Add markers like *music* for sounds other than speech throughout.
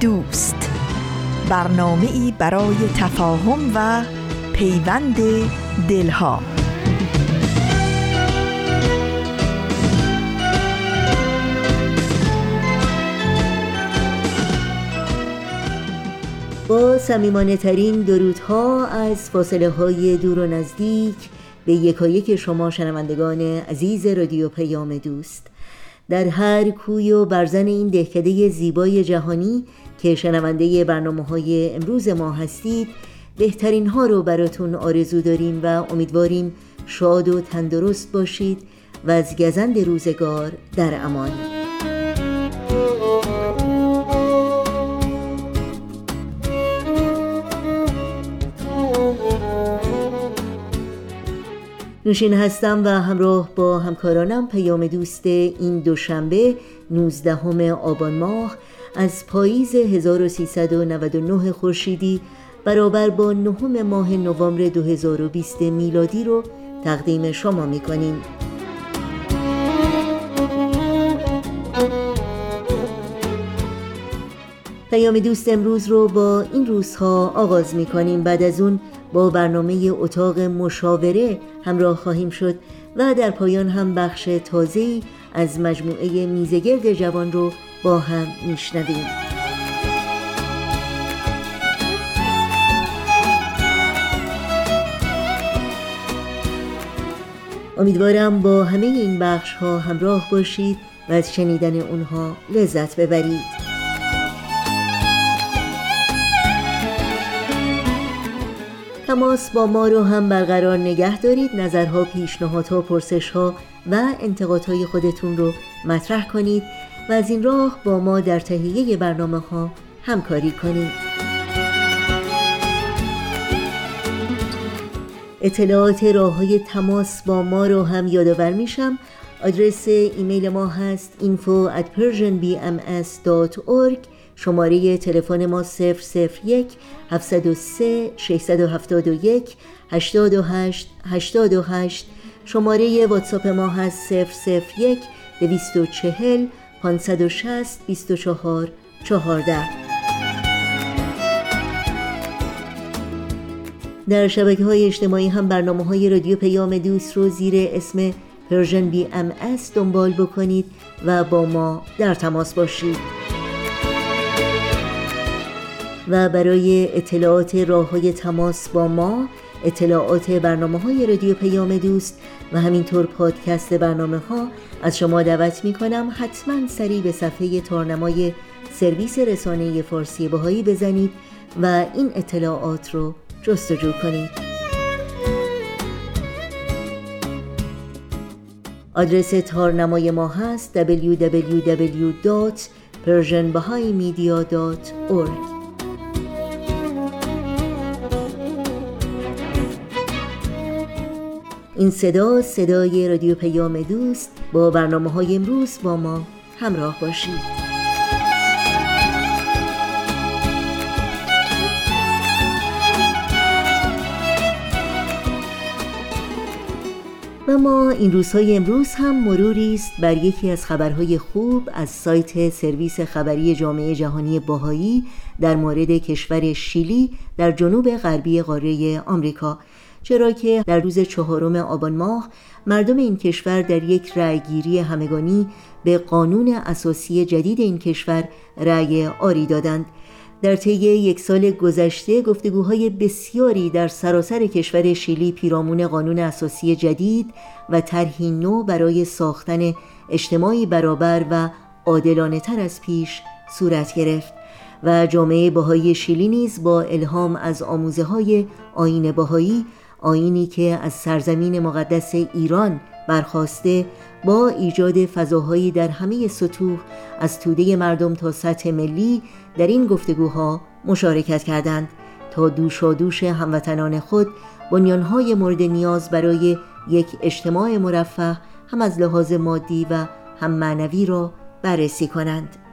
دوست. برنامه ای برای تفاهم و پیوند دلها. با سمیمانه ترین درودها از فاصله های دور و نزدیک به یکایک شما شنوندگان عزیز رادیو پیام دوست. در هر کوی و برزن این دهکده زیبای جهانی که شنونده برنامه های امروز ما هستید بهترین ها رو براتون آرزو داریم و امیدواریم شاد و تندرست باشید و از گزند روزگار در امان. نوشین هستم و همراه با همکارانم پیام دوست این دوشنبه 19 آبان ماه از پاییز 1399 خورشیدی برابر با نهم ماه نوامبر 2020 میلادی رو تقدیم شما می‌کنیم پیام دوست امروز رو با این روزها آغاز می‌کنیم بعد از اون با برنامه اتاق مشاوره همراه خواهیم شد و در پایان هم بخش تازه‌ای از مجموعه میزگرد جوان رو با هم میشنویم. امیدوارم با همه این بخش ها همراه باشید و از شنیدن اونها لذت ببرید. تماس با ما رو هم برقرار نگه دارید نظرها، پیشنهادها، پرسشها و انتقادهای خودتون رو مطرح کنید. و از این راه با ما در تهیه برنامه ها همکاری کنید. اطلاعات راه های تماس با ما رو هم یادآور میشم. آدرس ایمیل ما هست info at persianbms.org شماره تلفن ما 001 703 671 828 828 شماره واتساپ ما هست 001 240 560 24 14 در شبکه های اجتماعی هم برنامه های رادیو پیام دوست رو زیر اسم Persian BM دنبال بکنید و با ما در تماس باشید. و برای اطلاعات راه های تماس با ما اطلاعات برنامه های رادیو پیام دوست و همینطور پادکست برنامه ها از شما دعوت می کنم حتما سریع به صفحه تارنمای سرویس رسانه فارسی باهایی بزنید و این اطلاعات رو جستجو کنید. آدرس تارنمای ما هست www.persianbahaimedia.org این صدا صدای رادیو پیام دوست. با برنامه های امروز با ما همراه باشید. و ما این روزهای امروز هم مروری است بر یکی از خبرهای خوب از سایت سرویس خبری جامعه جهانی باهایی در مورد کشور شیلی در جنوب غربی قاره آمریکا. چرا که در روز چهارم آبان ماه مردم این کشور در یک رأیگیری همگانی به قانون اساسی جدید این کشور رأی آری دادند. در طی یک سال گذشته گفتگوهای بسیاری در سراسر کشور شیلی پیرامون قانون اساسی جدید و طرحی نو برای ساختن اجتماعی برابر و عادلانه تر از پیش صورت گرفت و جامعه باهایی شیلی نیز با الهام از آموزه های آین باهایی آینی که از سرزمین مقدس ایران برخواسته با ایجاد فضاهایی در همه سطوح از توده مردم تا سطح ملی در این گفتگوها مشارکت کردند تا دوش و دوش هموطنان خود بنیانهای مورد نیاز برای یک اجتماع مرفه هم از لحاظ مادی و هم معنوی را بررسی کنند.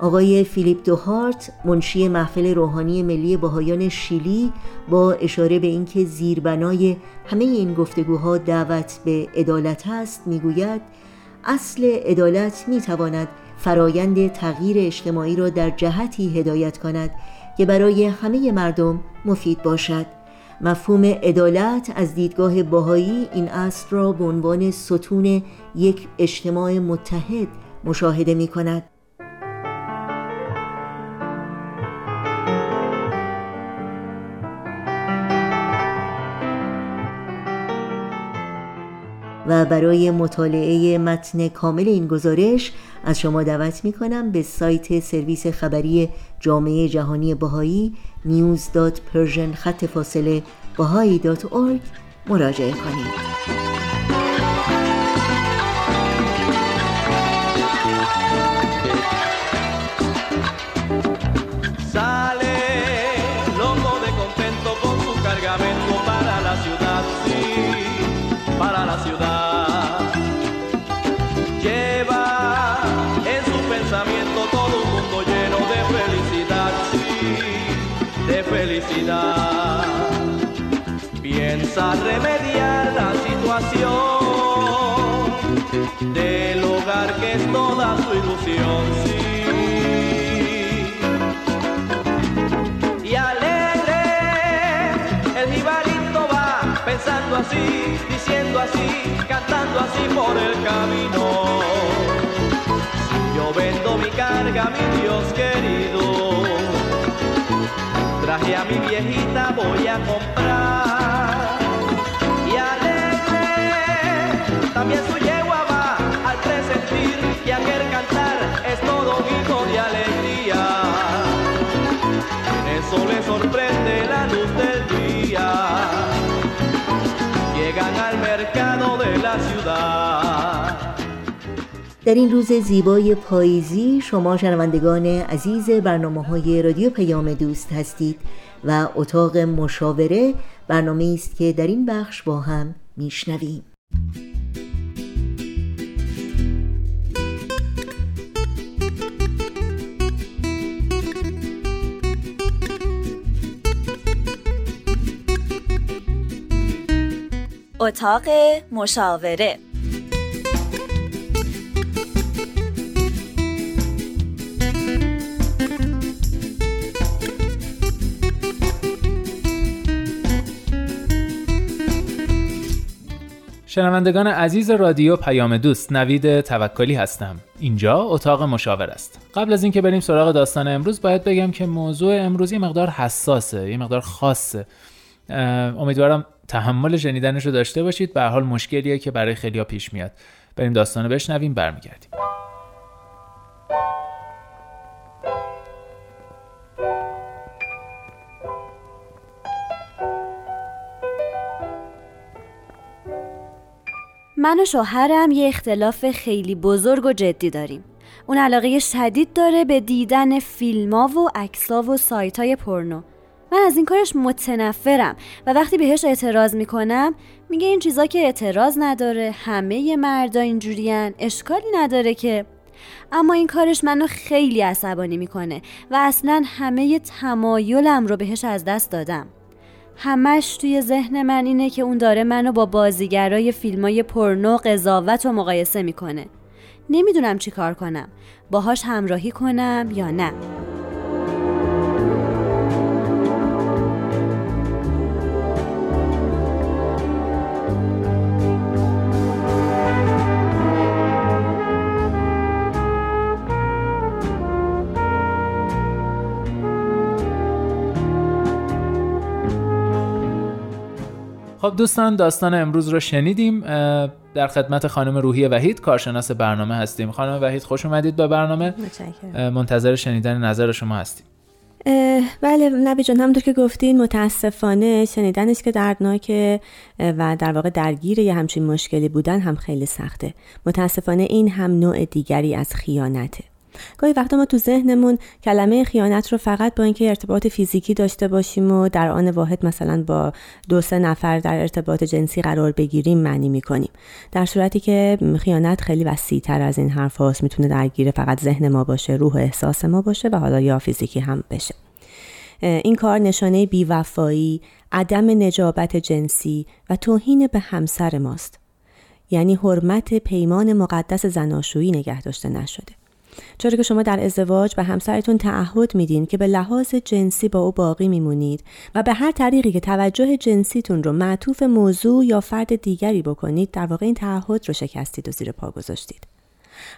آقای فیلیپ دوهارت منشی محفل روحانی ملی بهایان شیلی با اشاره به اینکه زیربنای همه این گفتگوها دعوت به عدالت است می‌گوید اصل عدالت می‌تواند فرایند تغییر اجتماعی را در جهتی هدایت کند که برای همه مردم مفید باشد. مفهوم عدالت از دیدگاه باهایی این اصل را به عنوان ستون یک اجتماع متحد مشاهده می کند و برای مطالعه متن کامل این گزارش از شما دعوت می کنم به سایت سرویس خبری جامعه جهانی بهایی news.persian خط فاصله bahai.org مراجعه کنید. Piensa remediar la situación del hogar que es toda su ilusión. Sí. Y alegre el jibarito va pensando así, diciendo así, cantando así por el camino. yo vendo mi carga, mi Dios querido, traje a mi viejita, در این روز زیبای پاییزی شما شنوندگان عزیز برنامه های رادیو پیام دوست هستید و اتاق مشاوره برنامه است که در این بخش با هم میشنویم. اتاق مشاوره شنوندگان عزیز رادیو پیام دوست نوید توکلی هستم. اینجا اتاق مشاور است. قبل از اینکه بریم سراغ داستان امروز باید بگم که موضوع امروز یه مقدار حساسه یه مقدار خاصه. امیدوارم تحمل شنیدنش رو داشته باشید. به حال مشکلیه که برای خیلیا پیش میاد. بریم داستان رو بشنویم برمیگردیم. من و شوهرم یه اختلاف خیلی بزرگ و جدی داریم. اون علاقه شدید داره به دیدن فیلما و عکسا و سایت های پورنو من از این کارش متنفرم و وقتی بهش اعتراض می‌کنم میگه این چیزا که اعتراض نداره همه مردا اینجورین اشکالی نداره که. اما این کارش منو خیلی عصبانی می‌کنه و اصلا همه تمایلم رو بهش از دست دادم. همش توی ذهن من اینه که اون داره منو با بازیگرای فیلمای پرنو قضاوت و مقایسه می‌کنه. نمی‌دونم چی کار کنم. باهاش همراهی کنم یا نه. خب دوستان داستان امروز رو شنیدیم. در خدمت خانم روحی وحید کارشناس برنامه هستیم. خانم وحید خوش اومدید به برنامه. منتظر شنیدن نظر شما هستیم. بله نبی جان همونطور که گفتین متاسفانه شنیدنش که دردناکه و در واقع درگیر یه همچین مشکلی بودن هم خیلی سخته. متاسفانه این هم نوع دیگری از خیانته. گاهی وقتا ما تو ذهنمون کلمه خیانت رو فقط با اینکه ارتباط فیزیکی داشته باشیم و در آن واحد مثلا با دو سه نفر در ارتباط جنسی قرار بگیریم معنی می‌کنیم در صورتی که خیانت خیلی وسیع تر از این حرف هاست می‌تونه درگیر فقط ذهن ما باشه روح و احساس ما باشه و حالا یا فیزیکی هم بشه این کار نشانه بیوفایی، عدم نجابت جنسی و توهین به همسر ماست. یعنی حرمت پیمان مقدس زناشویی نگه داشته نشده. چرا که شما در ازدواج به همسرتون تعهد میدین که به لحاظ جنسی با او باقی میمونید و به هر طریقی که توجه جنسیتون رو معطوف موضوع یا فرد دیگری بکنید در واقع این تعهد رو شکستید و زیر پا گذاشتید.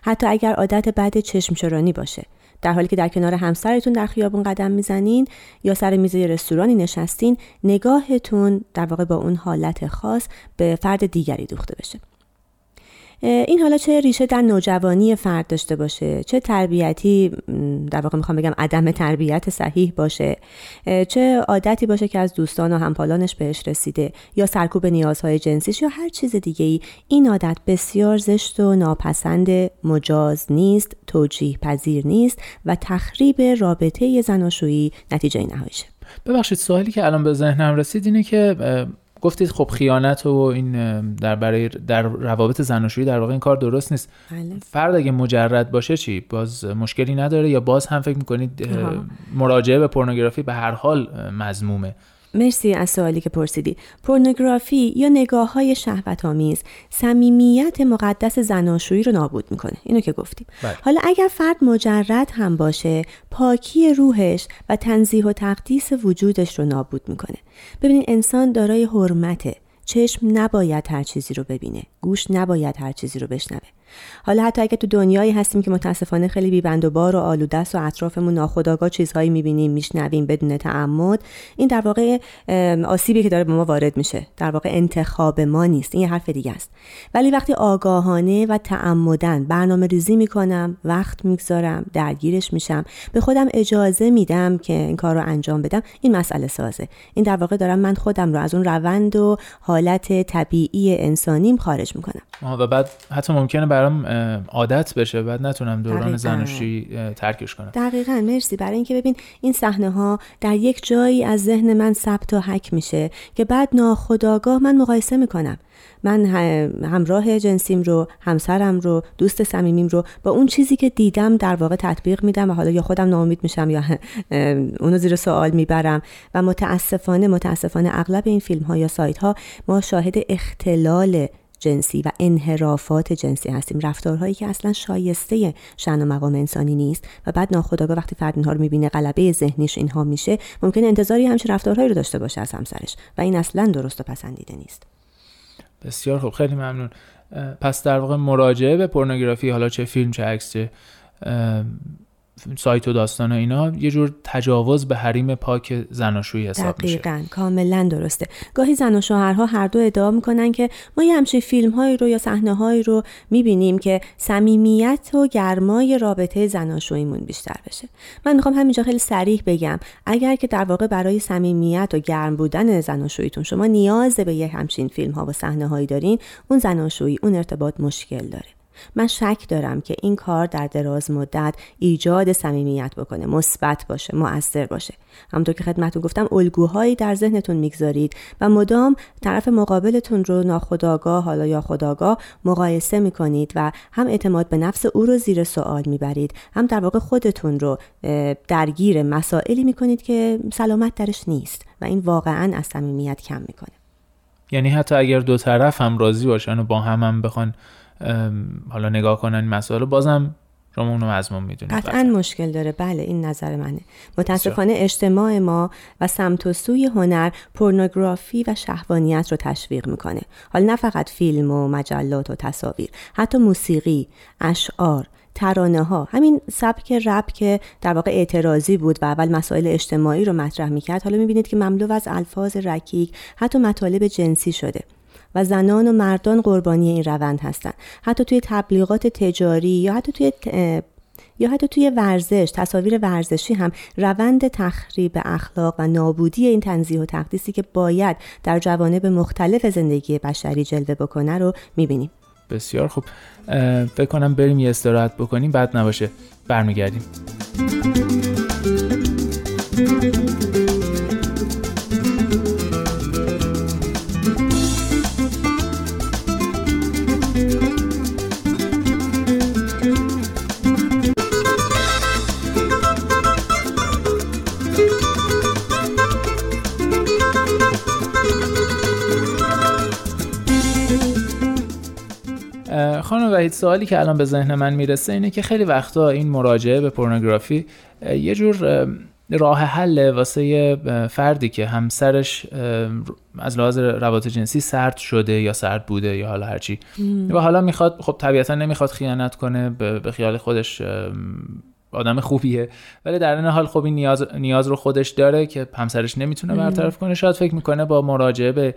حتی اگر عادت بعد چشمچرانی باشه در حالی که در کنار همسرتون در خیابون قدم می‌زنین یا سر میز رستورانی نشستین نگاهتون در واقع با اون حالت خاص به فرد دیگری دوخته بشه. این حالا چه ریشه در نوجوانی فرد داشته باشه؟ چه تربیتی در واقع می‌خوام بگم عدم تربیت صحیح باشه؟ چه عادتی باشه که از دوستان و همپالانش بهش رسیده؟ یا سرکوب نیازهای جنسیش یا هر چیز دیگه ای این عادت بسیار زشت و ناپسند مجاز نیست توجیه پذیر نیست و تخریب رابطه زناشویی نتیجه نهاییشه. ببخشید سوالی که الان به ذهنم رسید اینه که گفتید خب خیانت و این در برای در روابط زناشویی در واقع این کار درست نیست. بله. فرد اگه مجرد باشه چی؟ باز مشکلی نداره یا باز هم فکر می‌کنید مراجعه به پورنوگرافی به هر حال مزمومه مرسی از سوالی که پرسیدی. پورنوگرافی یا نگاه های شهوت آمیز صمیمیت مقدس زناشویی رو نابود می‌کنه. اینو که گفتیم. بله. حالا اگر فرد مجرد هم باشه پاکی روحش و تنظیح و تقدیس وجودش رو نابود می‌کنه. ببینید انسان دارای حرمته. چشم نباید هر چیزی رو ببینه. گوش نباید هر چیزی رو بشنوه. حالا حتی اگه تو دنیایی هستیم که متاسفانه خیلی بیبند و بار و آلوده و اطرافمون ناخداگاه چیزهایی می‌بینیم میشنویم بدون تعمد این در واقع آسیبی که داره به ما وارد میشه. در واقع انتخاب ما نیست. این یه حرف دیگه است. ولی وقتی آگاهانه و تعمدن برنامه ریزی می‌کنم وقت می‌گذارم درگیرش میشم به خودم اجازه میدم که این کار رو انجام بدم این مسئله سازه. این در واقع دارم من خودم رو از اون روند و حالت طبیعی انسانیم خارج می‌کنم. و بعد حتی ممکنه برام عادت بشه بعد نتونم دوران زناشویی ترکش کنم. دقیقا مرسی. برای اینکه ببین این صحنه ها در یک جایی از ذهن من ثبت و حک میشه که بعد ناخداگاه من مقایسه می‌کنم. من همراه جنسیم رو همسرم رو دوست صمیمیم رو با اون چیزی که دیدم در واقع تطبیق میدم و حالا یا خودم ناامید میشم یا *laughs* اونو زیر سوال می‌برم. و متاسفانه متاسفانه اغلب این فیلم ها یا سایت ها ما شاهد اختلال جنسی و انحرافات جنسی هستیم. رفتارهایی که اصلا شایسته شن و مقام انسانی نیست و بعد ناخداگاه وقتی فرد اینها رو می‌بینه غلبه ذهنیش اینها میشه ممکن انتظاری همچین رفتارهایی رو داشته باشه از همسرش و این اصلا درست و پسندیده نیست. بسیار خوب خیلی ممنون. پس در واقع مراجعه به پورنوگرافی حالا چه فیلم چه عکس سایت و داستان و اینا یه جور تجاوز به حریم پاک زناشویی حساب دقیقاً. میشه کاملا درسته. گاهی زن و شوهرها هر دو ادعا می‌کنن که ما یه همچین فیلم هایی رو یا صحنه هایی رو می‌بینیم که صمیمیت و گرمای رابطه زناشوییمون بیشتر بشه. من می‌خوام همینجا خیلی سریح بگم اگر که در واقع برای صمیمیت و گرم بودن زناشوییتون شما نیاز به یه همچین فیلم ها و صحنه هایی دارین اون زناشویی اون ارتباط مشکل داره. من شک دارم که این کار در دراز مدت ایجاد صمیمیت بکنه مثبت باشه مؤثر باشه. همونطور که خدمتتون گفتم الگوهایی در ذهنتون می‌گذارید و مدام طرف مقابلتون رو ناخداگاه حالا یا خداگاه مقایسه می‌کنید و هم اعتماد به نفس او رو زیر سوال می‌برید هم در واقع خودتون رو درگیر مسائلی می‌کنید که سلامت درش نیست و این واقعا از صمیمیت کم می‌کنه. یعنی حتی اگر دو طرف هم راضی باشن و با هم هم بخوان حالا نگاه کنن این مسائل بازم شما اونو مضمون می‌دونید. قطعا مشکل داره. بله این نظر منه. متاسفانه اجتماع ما و سمت و سوی هنر پورنوگرافی و شهوانیت رو تشویق می‌کنه. حالا نه فقط فیلم و مجلات و تصاویر حتی موسیقی اشعار ترانه ها همین سبک رپ که در واقع اعتراضی بود و اول مسائل اجتماعی رو مطرح می‌کرد. حالا می‌بینید که مملو از الفاظ رکیک حتی مطالب جنسی شده. و زنان و مردان قربانی این روند هستند حتی توی تبلیغات تجاری یا حتی توی یا حتی توی ورزش تصاویر ورزشی هم روند تخریب اخلاق و نابودی این تنظیح و تقدیسی که باید در جوانب مختلف زندگی بشری جلوه بکنه رو می‌بینیم. بسیار خوب. فکر کنم بریم یه استراحت بکنیم بعد نباشه. برمیگردیم. خانم وحید سوالی که الان به ذهن من می‌رسه اینه که خیلی وقتا این مراجعه به پورنوگرافی یه جور راه حل واسه فردی که همسرش از لحاظ روابط جنسی سرد شده یا سرد بوده یا حالا هرچی. و حالا می‌خواد خب طبیعتا نمی‌خواد خیانت کنه به خیال خودش آدم خوبیه. ولی در این حال خب این نیاز, نیاز رو خودش داره که همسرش نمی‌تونه برطرف کنه. شاید فکر می‌کنه با مراجعه به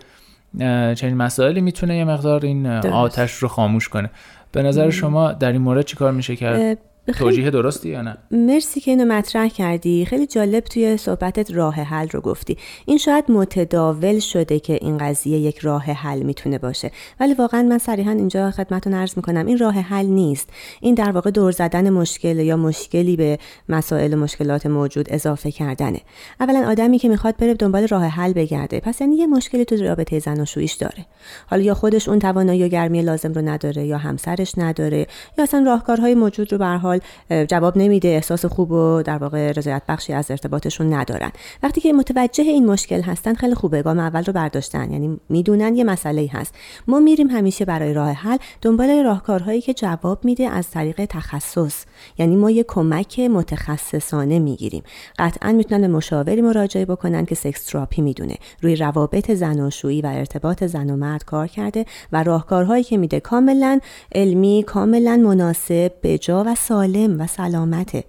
چنین مسائلی می‌تونه یه مقدار این آتش رو خاموش کنه. به نظر شما در این مورد چیکار میشه کرد؟ توجیه درستی یا نه؟ مرسی که اینو مطرح کردی. خیلی جالب توی صحبتت راه حل رو گفتی. این شاید متداول شده که این قضیه یک راه حل می‌تونه باشه. ولی واقعا من صریحا اینجا خدمتتون عرض می‌کنم این راه حل نیست. این در واقع دور زدن مشکل یا مشکلی به مسائل و مشکلات موجود اضافه کردنه. اولا آدمی که می‌خواد بره دنبال راه حل بگرده. پس یعنی یه مشکلی تو رابطه زن و شویش داره. حالا یا خودش اون توانایی و گرمی لازم رو نداره یا همسرش نداره یا اصلا راهکارهای موجود رو به حال جواب نمیده احساس خوب و در واقع رضایت بخشی از ارتباطشون ندارن. وقتی که متوجه این مشکل هستن خیلی خوبه گام اول رو برداشتن. یعنی می‌دونن یه مسئله هست. ما میریم همیشه برای راه حل دنبال راهکارهایی که جواب میده از طریق تخصص. یعنی ما یه کمک متخصصانه می‌گیریم. قطعا می‌تونن به مشاوری مراجعه بکنن که سکس تراپی می‌دونه. روی روابط زناشویی و ارتباط زن و مرد کار کرده و راهکارهایی که میده کاملا علمی کاملا مناسب بجا و سالم و سلامته.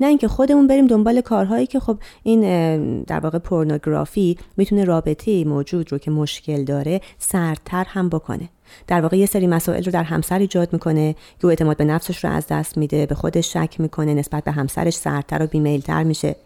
نه اینکه خودمون بریم دنبال کارهایی که خب این در واقع پورنوگرافی می‌تونه رابطه موجود رو که مشکل داره سردتر هم بکنه. در واقع یه سری مسائل رو در همسر ایجاد می‌کنه که او اعتماد به نفسش رو از دست میده به خودش شک می‌کنه نسبت به همسرش سردتر و بیمیلتر میشه.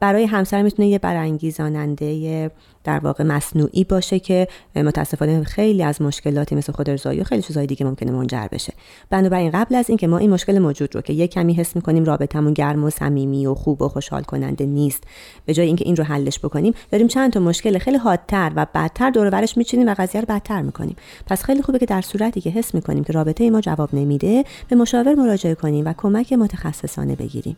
برای همسر می‌تونه یه برانگیزاننده در واقع مصنوعی باشه که متاسفانه خیلی از مشکلاتی مثل خود ارزایی و خیلی چیزهای دیگه ممکنه منجر بشه. بنابراین قبل از اینکه ما این مشکل موجود رو که یه کمی حس می‌کنیم رابطمون گرم و صمیمی و خوب و خوشحال کننده نیست به جای اینکه این رو حلش بکنیم داریم چند تا مشکل خیلی حادتر و بدتر دور برش میچینیم و قضیه رو بدتر می‌کنیم. پس خیلی خوبه که در صورتی که حس می‌کنیم که رابطه ما جواب نمیده به مشاور مراجعه کنیم و کمک متخصصانه بگیریم.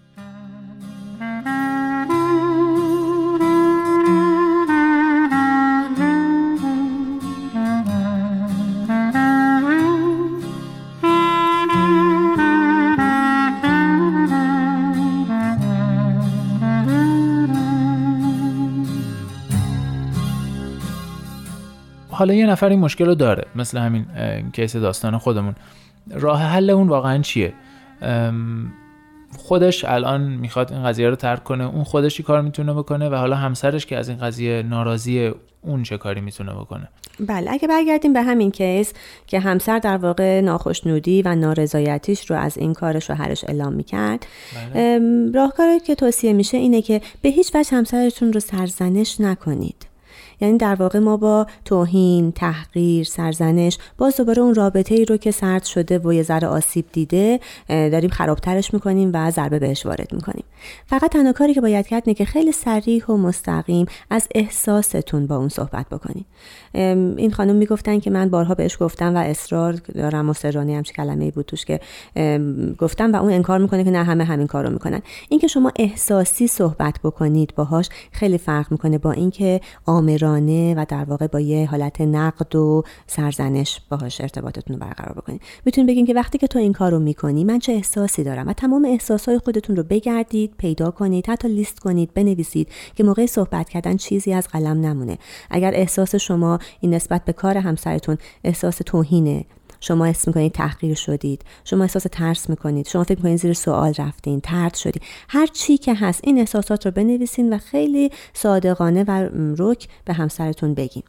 حالا یه نفر این مشکل رو داره مثل همین کیس داستان خودمون. راه حل اون واقعا چیه؟ خودش الان می‌خواد این قضیه رو ترک کنه اون خودش چی کار می‌تونه بکنه و حالا همسرش که از این قضیه ناراضی اون چه کاری می‌تونه بکنه؟ بله اگه برگردیم به همین کیس که همسر در واقع ناخشنودی و نارضایتیش رو از این کار شوهرش اعلام می‌کرد. بله. راهکاری که توصیه میشه اینه که به هیچ وجه همسرتون رو سرزنش نکنید. یعنی در واقع ما با توهین تحقیر سرزنش باز دوباره اون رابطه ای رو که سرد شده و یه ذره آسیب دیده داریم خرابترش می‌کنیم و ضربه بهش وارد می‌کنیم. فقط تنها کاری که باید کرد اینه که خیلی سریح و مستقیم از احساستون با اون صحبت بکنید این خانم می‌گفتن که من بارها بهش گفتم و اصرار دارم مصرانه همچی کلمه بود توش که گفتم و اون انکار می‌کنه که نه همه همین کارو می‌کنن. اینکه شما احساسی صحبت بکنید باهاش خیلی فرق می‌کنه با اینکه آمرانه و در واقع با یه حالت نقد و سرزنش باهاش ارتباطتون رو برقرار بکنید می‌تونید بگین که وقتی که تو این کارو می‌کنی من چه احساسی دارم؟ و تمام احساسهای خودتون رو بگردید پیدا کنید حتی لیست کنید بنویسید که موقع صحبت کردن چیزی از قلم نمونه. اگر احساس شما این نسبت به کار همسرتون احساس توهینه شما اسم می‌کنید تحقیر شدید شما احساس ترس می‌کنید شما فکر می‌کنید زیر سوال رفتین ترد شدید هر چی که هست این احساسات رو بنویسین و خیلی صادقانه و رک به همسرتون بگین.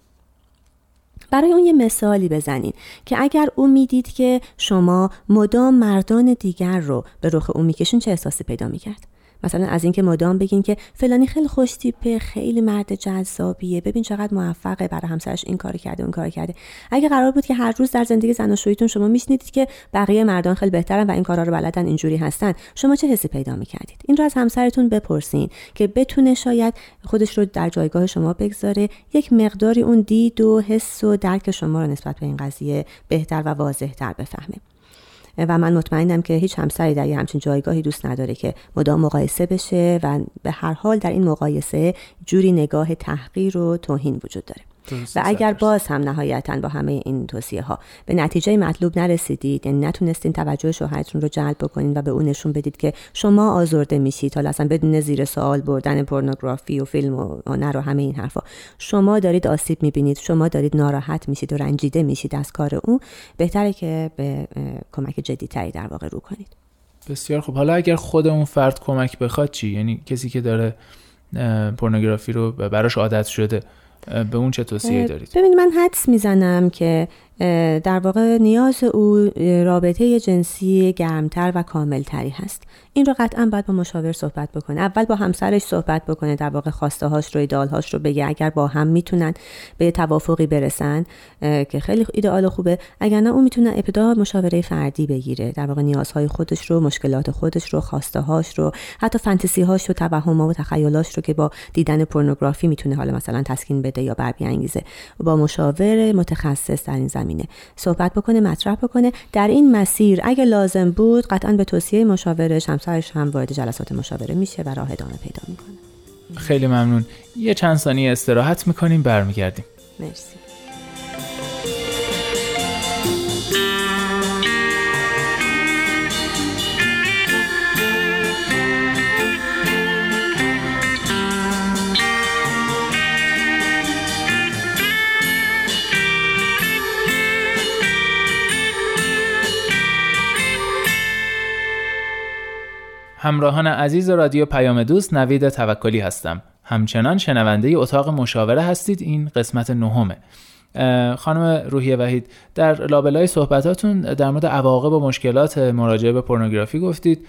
برای اون یه مثالی بزنین که اگر او می‌دید که شما مدام مردان دیگر رو به رخ او می‌کشین چه احساسی پیدا می‌کرد؟ مثلا از اینکه مدام بگین که فلانی خیلی خوش تیپه خیلی مرد جذابیه. ببین چقدر موفقه برای همسرش این کار کرده اون کار کرده. اگه قرار بود که هر روز در زندگی زناشوییتون شما میشنیدید که بقیه مردان خیلی بهترن و این کارا رو بلدن اینجوری هستن شما چه حسی پیدا می‌کردید؟ این رو از همسرتون بپرسین که بتونه شاید خودش رو در جایگاه شما بگذاره یک مقداری اون دید و حس و درک شما رو نسبت به این قضیه بهتر و واضحتر بفهمه. و من مطمئنم که هیچ همسری در یه همچین جایگاهی دوست نداره که مدام مقایسه بشه و به هر حال در این مقایسه جوری نگاه تحقیر و توهین وجود داره. و اگر باز هم نهایتا با همه این توصیه ها به نتیجه مطلوب نرسیدید یعنی نتونستین توجه شوهرتون رو جلب بکنین و به اون نشون بدید که شما آزرده میشید حالا اصلا بدون زیر سوال بردن پورنوگرافی و فیلم و هنر و همه این حرفا. شما دارید آسیب می‌بینید شما دارید ناراحت میشید و رنجیده میشید از کار اون بهتره که به کمک جدیتری در واقع رو کنید. بسیار خب حالا اگر خود اون فرد کمک بخواد چی؟ یعنی کسی که داره پورنوگرافی رو براش عادت شده به اون چه توصیه دارید؟ ببینید من حدس می‌زنم که در واقع نیاز او رابطه جنسی گرمتر و کاملتری هست. این رو قطعا باید با مشاور صحبت بکنه. اول با همسرش صحبت بکنه در واقع خواسته هاش رو ایدالهاش رو بگه. اگر با هم می‌تونن به توافقی برسن که خیلی ایدئال خوبه. اگر نه اون می‌تونه ابتدا مشاوره فردی بگیره. در واقع نیازهای خودش رو مشکلات خودش رو خواسته هاش رو حتی فانتزی هاش و توهم و تخیلاش رو که با دیدن پورنوگرافی می‌تونه حالا مثلا تسکین بده یا بر بیانگیزه با مشاور متخصص در این زمینه. صحبت بکنه مطرح بکنه. در این مسیر اگه لازم بود قطعا به توصیه مشاورش همسرش هم وارد جلسات مشاوره میشه و راه ادامه پیدا می‌کنه. خیلی ممنون. یه چند ثانیه استراحت می‌کنیم برمیگردیم. مرسی. همراهان عزیز رادیو پیام دوست نوید توکلی هستم. همچنان شنونده اتاق مشاوره هستید. این قسمت نهمه. خانم روحیه وحید در لابلای صحبتاتون در مورد عواقب و مشکلات مراجعه به پورنوگرافی گفتید.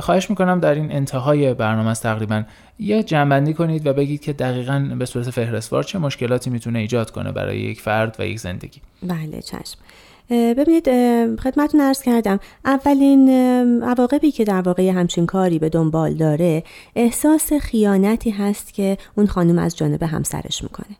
خواهش می‌کنم در این انتهای برنامه است تقریبا یه جنبندی کنید و بگید که دقیقا به صورت فهرستوار چه مشکلاتی می‌تونه ایجاد کنه برای یک فرد و یک زندگی. بله چشم. ببینید خدمتون ارز کردم اولین عواقبی که در واقع همچین کاری به دنبال داره احساس خیانتی هست که اون خانم از جانب همسرش می‌کنه.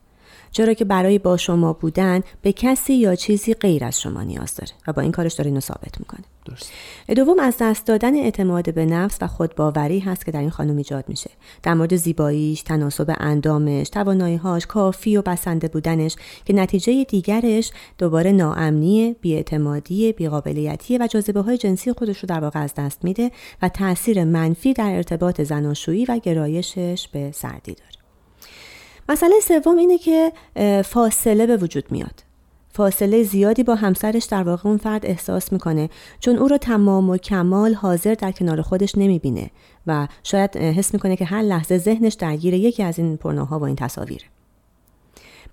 چرا که برای با شما بودن به کسی یا چیزی غیر از شما نیاز داره و با این کارش داره اینو ثابت می‌کنه. درست. دوم از دست دادن اعتماد به نفس و خودباوری هست که در این خانم ایجاد میشه. در مورد زیباییش تناسب اندامش تواناییهاش کافی و بسنده بودنش که نتیجه دیگرش دوباره ناامنی بیاعتمادی بیقابلیتی و جاذبه های جنسی خودش رو در واقع از دست میده و تاثیر منفی در ارتباط زناشویی و گرایشش به سردی داره. مسئله سوم اینه که فاصله به وجود میاد. فاصله زیادی با همسرش در واقع اون فرد احساس می‌کنه چون او رو تمام و کمال حاضر در کنار خودش نمی‌بینه و شاید حس می‌کنه که هر لحظه ذهنش درگیر یکی از این پرناها و این تصاویره.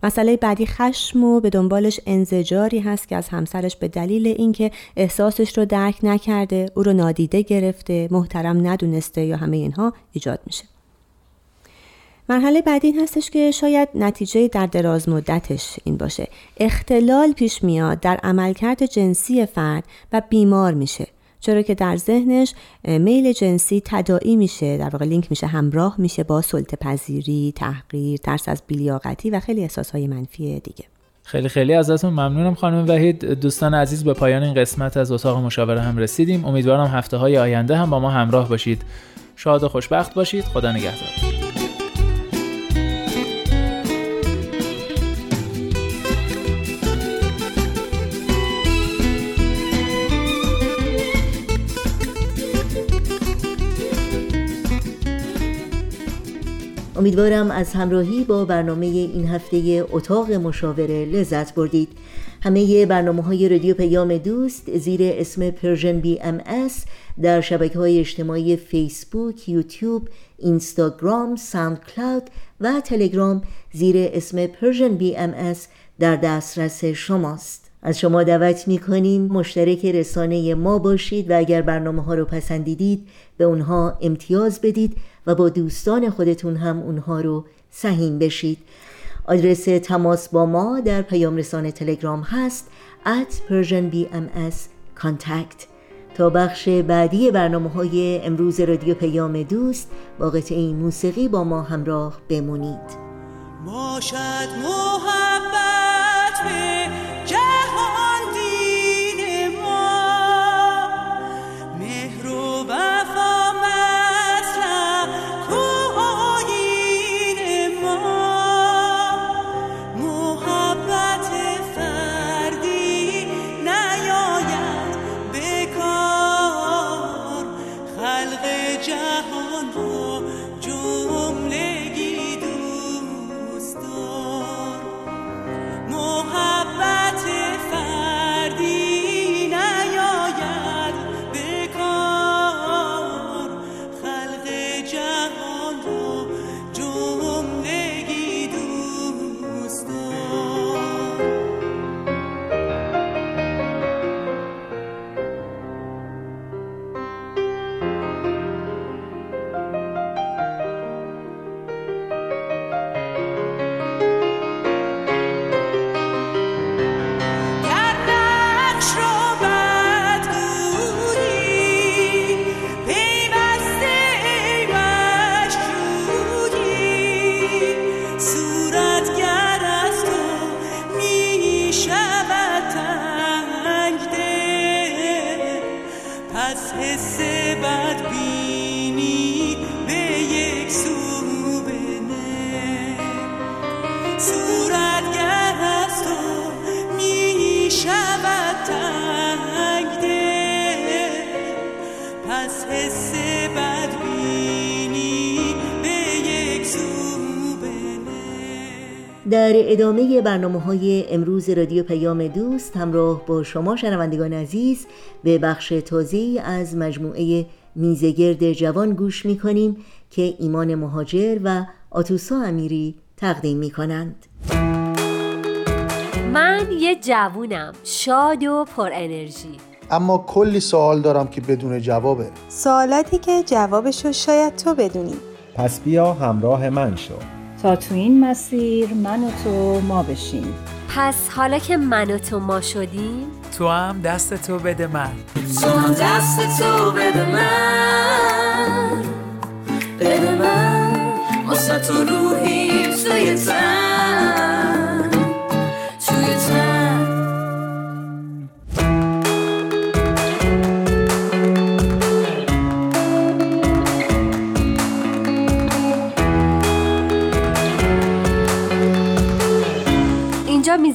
مسئله بعدی خشم و به دنبالش انزجاری هست که از همسرش به دلیل اینکه احساسش رو درک نکرده او رو نادیده گرفته محترم ندونسته یا همه اینها ایجاد میشه. مرحله بعدی این هستش که شاید نتیجه در دراز مدتش این باشه. اختلال پیش میاد در عملکرد جنسی فرد و بیمار میشه چرا که در ذهنش میل جنسی تداعی میشه در واقع لینک میشه همراه میشه با سلطه پذیری تحقیر ترس از بیلیاقتی و خیلی احساسهای منفی دیگه. خیلی خیلی ازتون ممنونم خانم وحید. دوستان عزیز به پایان این قسمت از اتاق مشاوره هم رسیدیم. امیدوارم هفته های آینده هم با ما همراه باشید. شاد و خوشبخت باشید. خدا نگهدار. امیدوارم از همراهی با برنامه این هفته اتاق مشاوره لذت بردید. همه برنامه های رادیو پیام دوست زیر اسم Persian BMS در شبکه های اجتماعی فیسبوک، یوتیوب، اینستاگرام، SoundCloud و تلگرام زیر اسم Persian BMS در دسترس شماست. از شما دعوت می کنیم مشترک رسانه ما باشید و اگر برنامه ها رو پسندیدید به اونها امتیاز بدید و با دوستان خودتون هم اونها رو سهیم بشید. آدرس تماس با ما در پیام رسانه تلگرام هست at persianbms contact. تا بخش بعدی برنامه های امروز رادیو پیام دوست با قطعه موسیقی با ما همراه بمونید. باشد محبت. پس حس بدبینی به یک سو بنه. در ادامه برنامه های امروز رادیو پیام دوست همراه با شما شنوندگان عزیز به بخش تازه از مجموعه میزگرد جوان گوش می کنیم که ایمان مهاجر و آتوسا امیری تقدیم می کنند من یه جوونم شاد و پر انرژی. اما کلی سوال دارم که بدون جوابه. سوالاتی که جوابشو شاید تو بدونی. پس بیا همراه من شو. تا تو این مسیر من و تو ما بشیم. پس حالا که من و تو ما شدیم تو هم دست تو بده من. تو هم دست تو بده من. بده من. واسه تو روحی توی تن.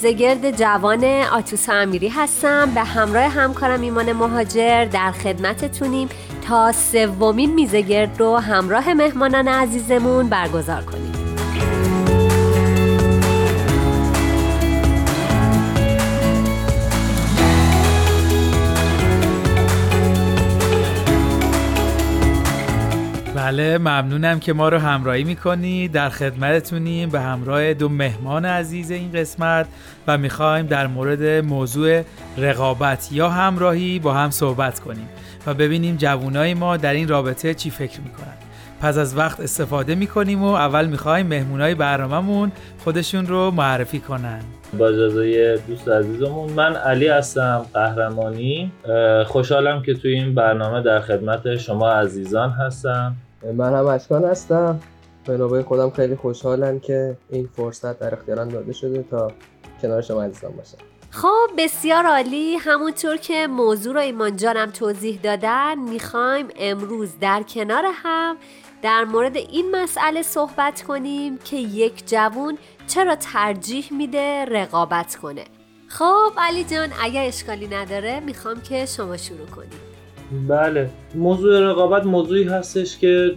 میزگرد جوان آتوس امیری هستم. به همراه همکارم ایمان مهاجر در خدمتتونیم تا سومین میزگرد رو همراه مهمانان عزیزمون برگزار کنیم. بله ممنونم که ما رو همراهی می‌کنید در خدمتتونیم به همراه دو مهمان عزیز این قسمت و می‌خوایم در مورد موضوع رقابت یا همراهی با هم صحبت کنیم و ببینیم جوانای ما در این رابطه چی فکر می‌کنن. پس از وقت استفاده می‌کنیم و اول می‌خوایم مهمونای برنامهمون خودشون رو معرفی کنن. با اجازه دوست عزیزمون من علی هستم قهرمانی. خوشحالم که توی این برنامه در خدمت شما عزیزان هستم. من هم اشکان هستم. به نوبه خودم خیلی خوشحالم که این فرصت در اختیارم داده شده تا کنار شما عزیزان باشم. خب بسیار عالی. همونطور که موضوع رو ایمان جانم توضیح دادن می‌خوایم امروز در کنار هم در مورد این مسئله صحبت کنیم که یک جوون چرا ترجیح میده رقابت کنه. خب علی جان اگر اشکالی نداره می‌خوام که شما شروع کنید بله. موضوع رقابت موضوعی هستش که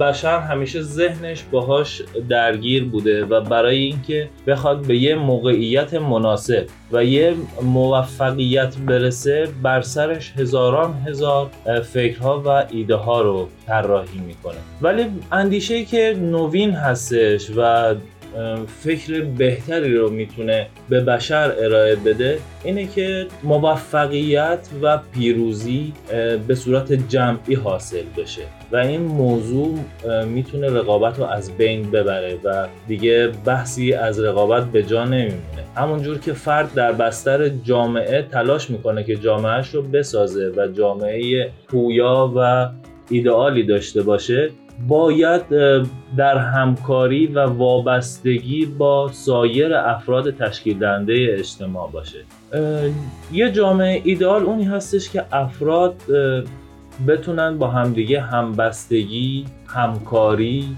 بشر همیشه ذهنش باهاش درگیر بوده و برای اینکه بخواد به یه موقعیت مناسب و یه موفقیت برسه بر سرش هزاران هزار فکرها و ایده ها رو طراحی می‌کنه. ولی اندیشه که نوین هستش و فکر بهتری رو می‌تونه به بشر ارائه بده اینه که موفقیت و پیروزی به صورت جمعی حاصل بشه. و این موضوع می‌تونه رقابت رو از بین ببره و دیگه بحثی از رقابت به جا نمیمونه. همونجور که فرد در بستر جامعه تلاش می‌کنه که جامعهش رو بسازه و جامعه پویا و ایدئالی داشته باشه باید در همکاری و وابستگی با سایر افراد تشکیل دهنده اجتماع باشه. یه جامعه ایدئال اونی هستش که افراد بتونن با همدیگه همبستگی همکاری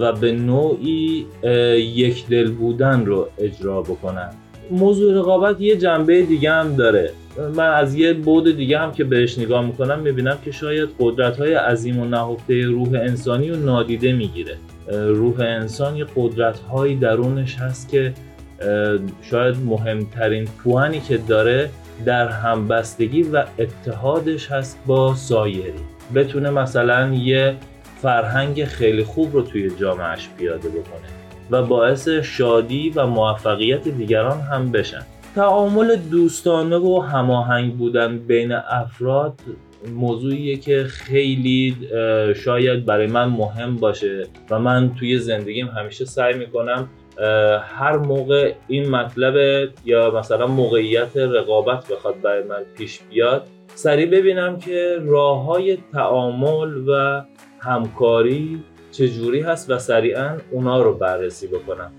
و به نوعی یک دل بودن رو اجرا بکنن. موضوع رقابت یه جنبه دیگه هم داره. من از یه بود دیگه هم که بهش نگاه می‌کنم می‌بینم که شاید قدرت های عظیم و نهفته روح انسانی رو نادیده می‌گیره. روح انسان یه قدرت هایی درونش هست که شاید مهمترین پوانی که داره در همبستگی و اتحادش هست با سایری. بتونه مثلا یه فرهنگ خیلی خوب رو توی جامعهش پیاده بکنه و باعث شادی و موفقیت دیگران هم بشن. تعامل دوستانه و هماهنگ بودن بین افراد موضوعیه که خیلی شاید برای من مهم باشه و من توی زندگیم همیشه سعی می‌کنم هر موقع این مطلب یا مثلا موقعیت رقابت بخواد برای من پیش بیاد سریع ببینم که راه های تعامل و همکاری چجوری هست و سریعا اونا رو بررسی بکنم.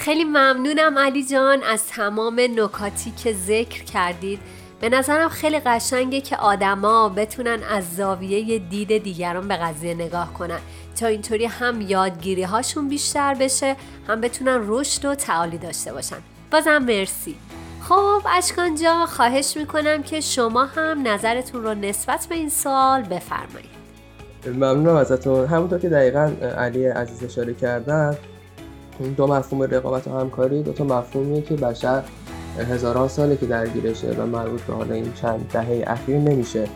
خیلی ممنونم علی جان از تمام نکاتی که ذکر کردید. به نظرم خیلی قشنگه که آدما بتونن از زاویه دید دیگران به قضیه نگاه کنن. تا اینطوری هم یادگیری هاشون بیشتر بشه هم بتونن رشد و تعالی داشته باشن. بازم مرسی. خب اشکان جا خواهش می‌کنم که شما هم نظرتون رو نسبت به این سوال بفرمایید. ممنونم ازتون. همونطور که دقیقا علی عزیز اشاره کردن دو مفهوم رقابت و همکاری دو تا مفهومیه که بشر هزاران ساله که درگیرشه و مربوط به حالا این چند دهه اخیر نمیشه.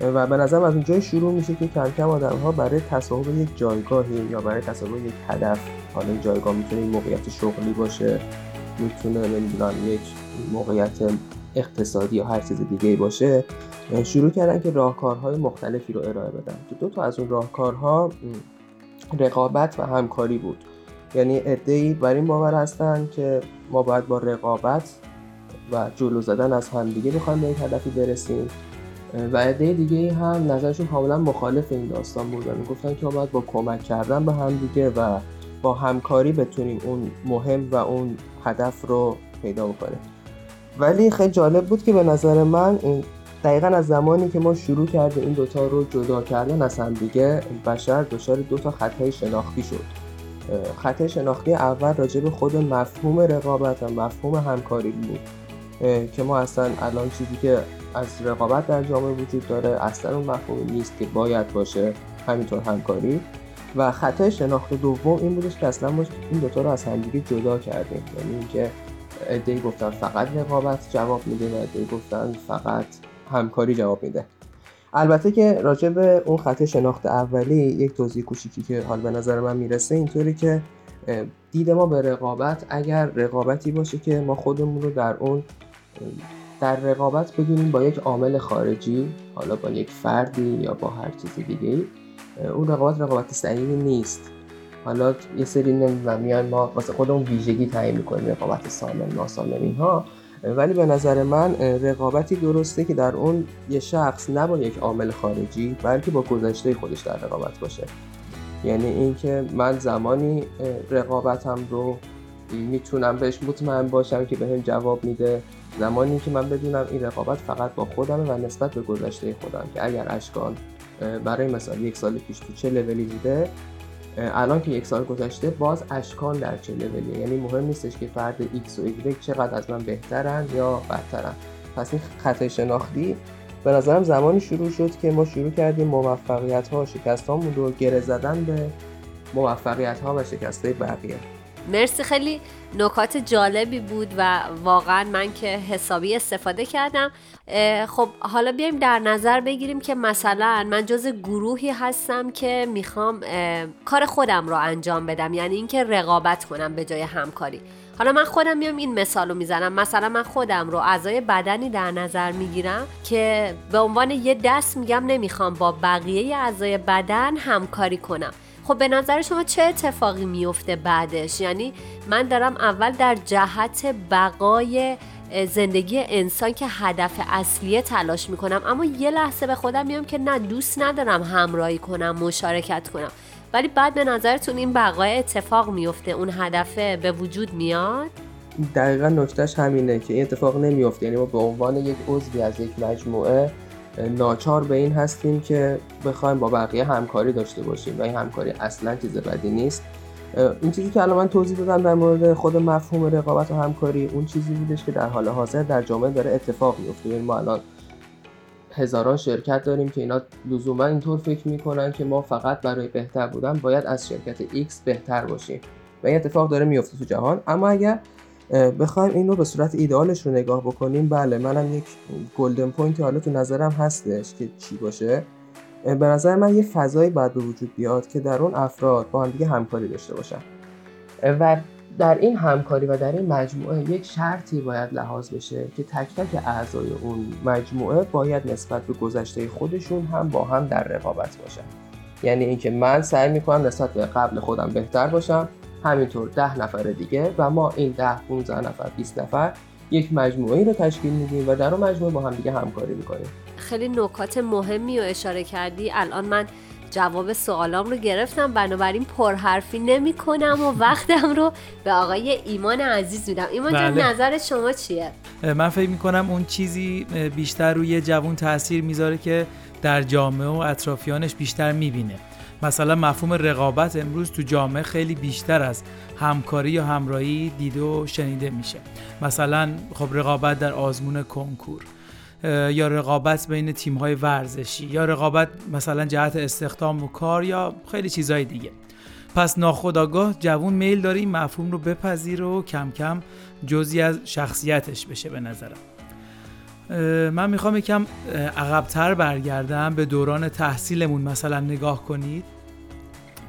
و به نظرم از اونجای شروع میشه که کم کم آدم ها برای تصاحب یک جایگاهی یا برای تصاحب یک هدف حالا این جایگاه می‌تونه این موقعیت شغلی باشه می‌تونه نمی‌دونم یک موقعیت اقتصادی یا هر چیز دیگه باشه شروع کردن که راهکارهای مختلفی رو ارائه بدن. دو تا از اون راهکارها رقابت و همکاری بود. یعنی ای بر این باور هستن که ما باید با رقابت و جلو زدن از همدیگه بخوایم به یک هدفی برسیم. و عده دیگه هم نظرشون کاملا مخالف این داستان بود و می‌گفتن که ما باید با کمک کردن به همدیگه و با همکاری بتونیم اون مهم و اون هدف رو پیدا بکنیم. ولی خیلی جالب بود که به نظر من دقیقا از زمانی که ما شروع کردیم این دوتا رو جدا کردن از همدیگه بشر دچار دوتا خطای شناختی شد. خط شناختی اول راجع به خود مفهوم رقابت و مفهوم همکاری بود. که ما اصلا الان چیزی که از رقابت در جامعه وجود داره اصلا اون مفهومی نیست که باید باشه همینطور همکاری. و خطای شناخت دوم این بودش که اصلا ما این دوتا رو از همدیگه جدا کردیم. یعنی اینکه ادعی گفتن فقط رقابت جواب میده و ادعی گفتن فقط همکاری جواب میده. البته که راجع به اون خط شناخت اولی یک توضیح کوچیکی که حال به نظر من می‌رسه اینطوری که دید ما به رقابت اگر رقابتی باشه که ما خودمون رو در اون در رقابت بدونیم با یک عامل خارجی حالا با یک فردی یا با هر چیز دیگه اون رقابت رقابت صحیحی نیست. حالا یه سری نمی‌دونم میان ما واسه خودمون ویژگی تعیین می‌کنیم رقابت سالم ناسالم اینها. ولی به نظر من رقابتی درسته که در اون یه شخص نه با یک عامل خارجی بلکه با گذشته خودش در رقابت باشه. یعنی اینکه من زمانی رقابتم رو می‌تونم بهش مطمئن باشم که بهم جواب میده. زمانی که من بدونم این رقابت فقط با خودمه و نسبت به گذشته خودم که اگر اشکان برای مثال یک سال پیش تو چه لولی بوده الان که یک سال گذشته باز اشکان در چه لولیه یعنی مهم نیستش که فرد X و Y چقدر از من بهترن یا بدترن. پس این خطای شناختی به نظرم زمانی شروع شد که ما شروع کردیم موفقیت ها و شکست رو گره زدن به موفقیت ها و شکست بقیه. مرسی خیلی نکات جالبی بود و واقعا من که حسابی استفاده کردم. خب حالا بیایم در نظر بگیریم که مثلا من جز گروهی هستم که می‌خوام کار خودم رو انجام بدم یعنی اینکه رقابت کنم به جای همکاری. حالا من خودم میام این مثال رو می‌زنم. مثلا من خودم رو اعضای بدنی در نظر می‌گیرم که به عنوان یه دست میگم نمی‌خوام با بقیه اعضای بدن همکاری کنم. خب به نظر شما چه اتفاقی میفته بعدش؟ یعنی من دارم اول در جهت بقای زندگی انسان که هدف اصلیه تلاش می‌کنم اما یه لحظه به خودم میام که نه دوست ندارم همراهی کنم مشارکت کنم. ولی بعد به نظرتون این بقای اتفاق میفته اون هدفه به وجود میاد؟ دقیقا نکتهش همینه که این اتفاق نمیفته یعنی ما به عنوان یک عضوی از یک مجموعه ناچار به این هستیم که بخوایم با بقیه همکاری داشته باشیم و این همکاری اصلا چیز بدی نیست. این چیزی که الان من توضیح دادم در مورد خود مفهوم رقابت و همکاری اون چیزی بودش که در حال حاضر در جامعه داره اتفاق میفته. یعنی ما الان هزاران شرکت داریم که اینا لزوما اینطور فکر می‌کنن که ما فقط برای بهتر بودن باید از شرکت X بهتر باشیم. و این اتفاق داره میفته تو جهان. اما اگر بخوایم این رو به صورت ایدئالش رو نگاه بکنیم. بله منم یک golden point حالا تو نظرم هستش که چی باشه. به نظر من یه فضایی باید به وجود بیاد که در اون افراد با هم دیگه همکاری داشته باشن. و در این همکاری و در این مجموعه یک شرطی باید لحاظ بشه که تک تک اعضای اون مجموعه باید نسبت به گذشته خودشون هم با هم در رقابت باشن. یعنی اینکه من سعی می‌کنم نسبت به قبل خودم بهتر باشم همینطور ده نفر دیگه و ما این ده 15 نفر 20 نفر یک مجموعه رو تشکیل میدیم و در اون مجموعه با هم دیگه همکاری می‌کنیم. خیلی نکات مهمی رو اشاره کردی. الان من جواب سوالام رو گرفتم. بنابراین پرحرفی نمی کنم و وقتم رو به آقای ایمان عزیز میدم. ایمان جان بله. نظر شما چیه؟ من فکر می‌کنم اون چیزی بیشتر روی جوون تاثیر می‌ذاره که در جامعه و اطرافیانش بیشتر می‌بینه. مثلا مفهوم رقابت امروز تو جامعه خیلی بیشتر از همکاری یا همراهی دیده و شنیده میشه. مثلا خب رقابت در آزمون کنکور یا رقابت بین تیم‌های ورزشی یا رقابت مثلا جهت استخدام و کار یا خیلی چیزهای دیگه. پس ناخداگاه جوون میل داره این مفهوم رو بپذیره و کم کم جزی از شخصیتش بشه به نظرم. من می‌خوام یکم عقبتر برگردم به دوران تحصیلمون. مثلا نگاه کنید.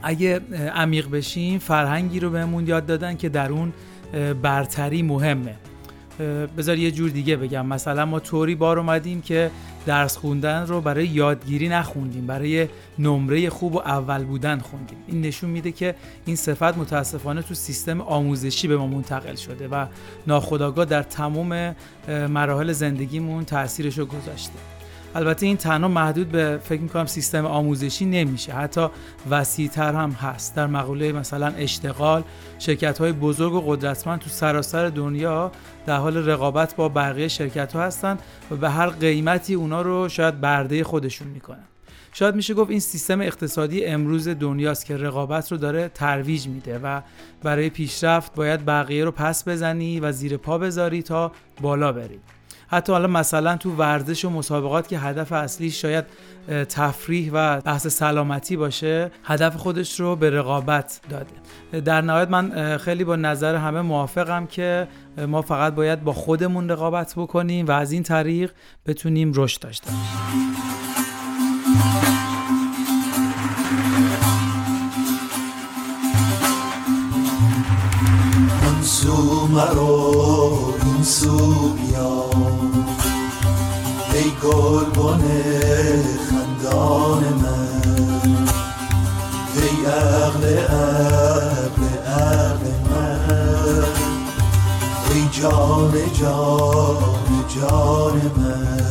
اگه عمیق بشیم فرهنگی رو بهمون یاد دادن که در اون برتری مهمه. بذار یه جور دیگه بگم. مثلا ما طوری بار اومدیم که درس خوندن رو برای یادگیری نخوندیم برای نمره خوب و اول بودن خوندیم. این نشون میده که این صفت متاسفانه تو سیستم آموزشی به ما منتقل شده و ناخودآگاه در تمام مراحل زندگیمون تاثیرش رو گذاشته. البته این تنها محدود به فکر می‌کنم سیستم آموزشی نمیشه. حتی وسیعتر هم هست. در مقوله مثلا اشتغال شرکت های بزرگ و قدرتمند تو سراسر دنیا در حال رقابت با بقیه شرکت ها هستن و به هر قیمتی اونا رو شاید برده خودشون می‌کنن. شاید میشه گفت این سیستم اقتصادی امروز دنیاست که رقابت رو داره ترویج میده و برای پیشرفت باید بقیه رو پس بزنی و زیر پا بذاری تا بالا بری. حتی حالا مثلا تو ورزش و مسابقات که هدف اصلی شاید تفریح و بحث سلامتی باشه هدف خودش رو به رقابت داده. در نهایت من خیلی با نظر همه موافقم که ما فقط باید با خودمون رقابت بکنیم و از این طریق بتونیم رشد داشته باشیم. مرو سو بیا ای گلبن خندان من ای عقل عقل عقل من ای جان جان جان من.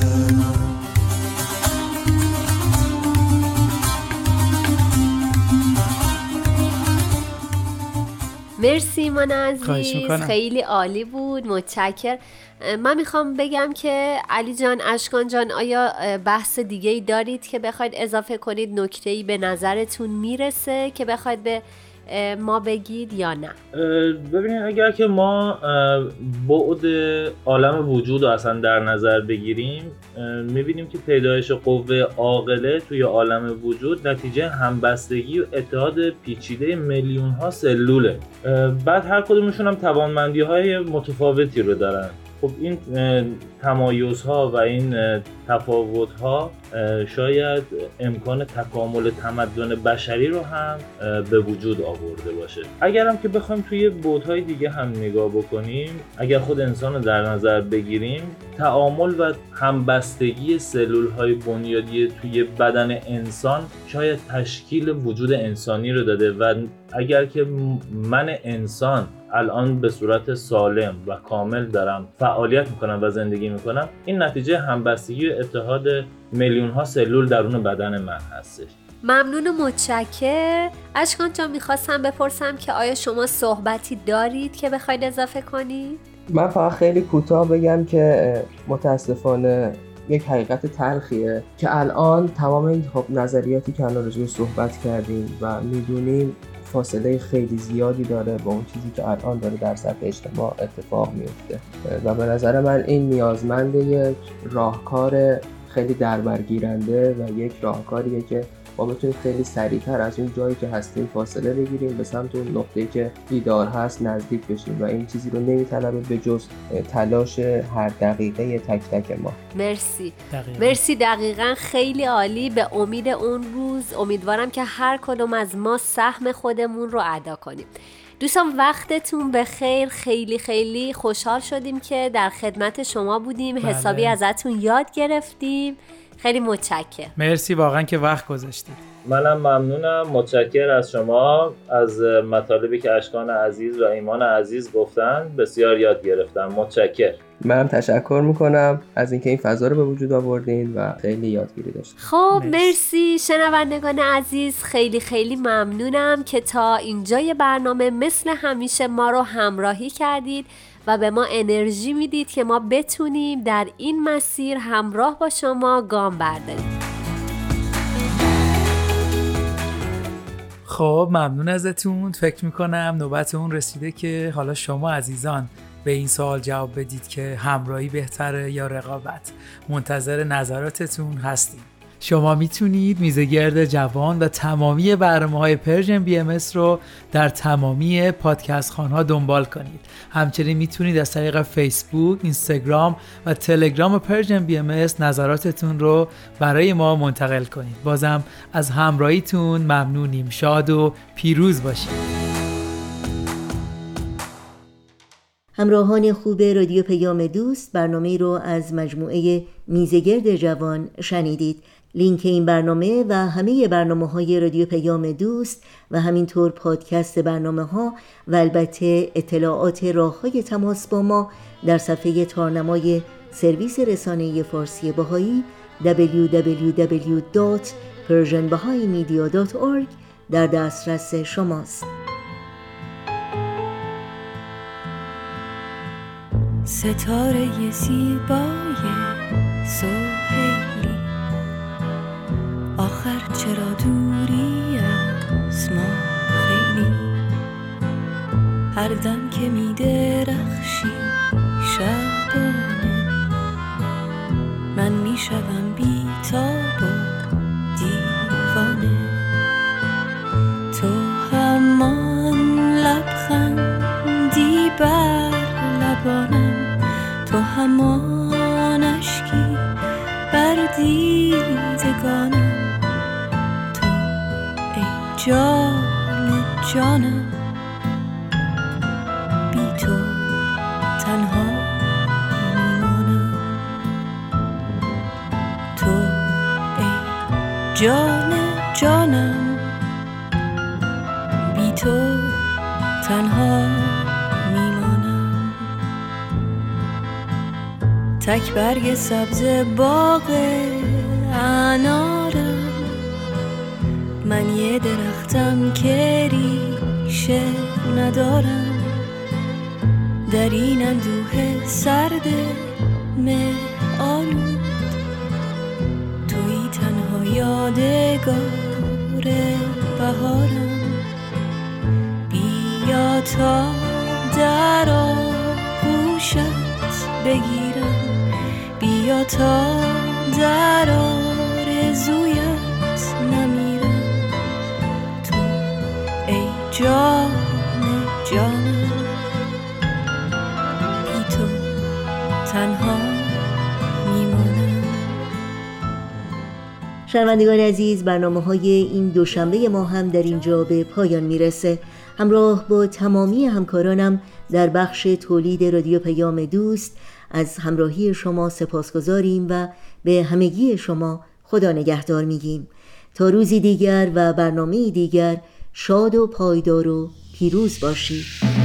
مرسی من عزیز. خیلی عالی بود. متشکر من می‌خوام بگم که علی جان اشکان جان آیا بحث دیگه ای دارید که بخواید اضافه کنید نکته ای به نظرتون می‌رسه که بخواید به ما بگید یا نه؟ ببینید اگر که ما بعد عالم وجود رو اصلا در نظر بگیریم می‌بینیم که پیدایش قوه عاقله توی عالم وجود نتیجه همبستگی و اتحاد پیچیده میلیون ها سلوله بعد هر کدومشون هم توانمندی های متفاوتی رو دارن. خب این تمایز ها و این تفاوت ها شاید امکان تکامل تمدن بشری رو هم به وجود آورده باشه. اگر هم که بخوایم توی بودهای دیگه هم نگاه بکنیم اگر خود انسان رو در نظر بگیریم تعامل و همبستگی سلول های بنیادی توی بدن انسان شاید تشکیل وجود انسانی رو داده و اگر که من انسان الان به صورت سالم و کامل دارم فعالیت می‌کنم و زندگی می‌کنم این نتیجه همبستگی و اتحاد میلیون ها سلول درون بدن من هستش ممنون و متشکر اشکان جان می‌خواستم بپرسم که آیا شما صحبتی دارید که بخواید اضافه کنید؟ من فقط خیلی کوتاه بگم که متاسفانه یک حقیقت تلخیه که الان تمام این خب نظریاتی که الان رجوع صحبت کردیم و می‌دونیم فاصله خیلی زیادی داره با اون چیزی که الان داره در سطح اجتماع اتفاق میفته. و به نظر من این نیازمند یک راهکار خیلی دربرگیرنده و یک راهکاریه که ما بتونیم خیلی سریعتر از اون جایی که هستیم فاصله بگیریم به سمت اون نقطه که دیدار هست نزدیک بشیم و این چیزی رو نمیطلبه به جز تلاش هر دقیقه تک تک ما. مرسی. دقیقا. مرسی دقیقا خیلی عالی. به امید اون روز امیدوارم که هر کدوم از ما سهم خودمون رو ادا کنیم. دوستان وقتتون به خیر خیلی خیلی خوشحال شدیم که در خدمت شما بودیم. بله. حسابی ازتون یاد گرفتیم. خیلی متشکر مرسی واقعا که وقت گذاشتید. منم ممنونم. متشکر از شما از مطالبی که اشکان عزیز و ایمان عزیز گفتن. بسیار یاد گرفتم. متشکر منم تشکر می‌کنم از اینکه این فضا رو به وجود آوردین و خیلی یادگیری داشتیم خب مرسی. شنوندگان عزیز خیلی خیلی ممنونم که تا اینجای برنامه مثل همیشه ما رو همراهی کردید. و به ما انرژی می‌دید که ما بتونیم در این مسیر همراه با شما گام برداریم. خب ممنون ازتون. فکر می‌کنم نوبت اون رسیده که حالا شما عزیزان به این سوال جواب بدید که همراهی بهتره یا رقابت. منتظر نظراتتون هستیم. شما می‌تونید میزگرد جوان و تمامی برنامه های Persian BM رو در تمامی پادکست خانها دنبال کنید. همچنین می‌تونید از طریق فیسبوک، اینستاگرام و تلگرام Persian BM نظراتتون رو برای ما منتقل کنید. بازم از همراهیتون ممنونیم. شاد و پیروز باشید. همراهان خوب رادیو پیام دوست برنامه رو از مجموعه میزگرد جوان شنیدید. لینک این برنامه و همه برنامه های رادیو پیام دوست و همینطور پادکست برنامه ها و البته اطلاعات راه های تماس با ما در صفحه تارنمای سرویس رسانه فارسی باهایی www.persianbahaimedia.org در دسترس شماست. ستاره زیبای سوهیلی آخر چرا دوری از ما خیلی؟ هر دم که می درخشی شبانه. من می شدم بی تاب و دیوانه. تو همان لبخندی بر لبانم. تو همان بر دیدگانم تو ای جان جانم. بی تو تنها میمانم. تو ای جان جانم. تک برگ سبز باغ انارم. من یه درختم که ریشه ندارم. در این اندوه سرد آلود توی تنها یادگار بهارم. تا در آغوشت بگیرم تا در آرزویت نمیرم. تو ای جان جانم. بی تو تنها شنوندگان عزیز برنامه های این دوشنبه ما هم در اینجا به پایان می‌رسه. همراه با تمامی همکارانم در بخش تولید رادیو پیام دوست از همراهی شما سپاسگزاریم و به همگی شما خدا نگهدار میگیم. تا روزی دیگر و برنامه دیگر شاد و پایدار و پیروز باشید.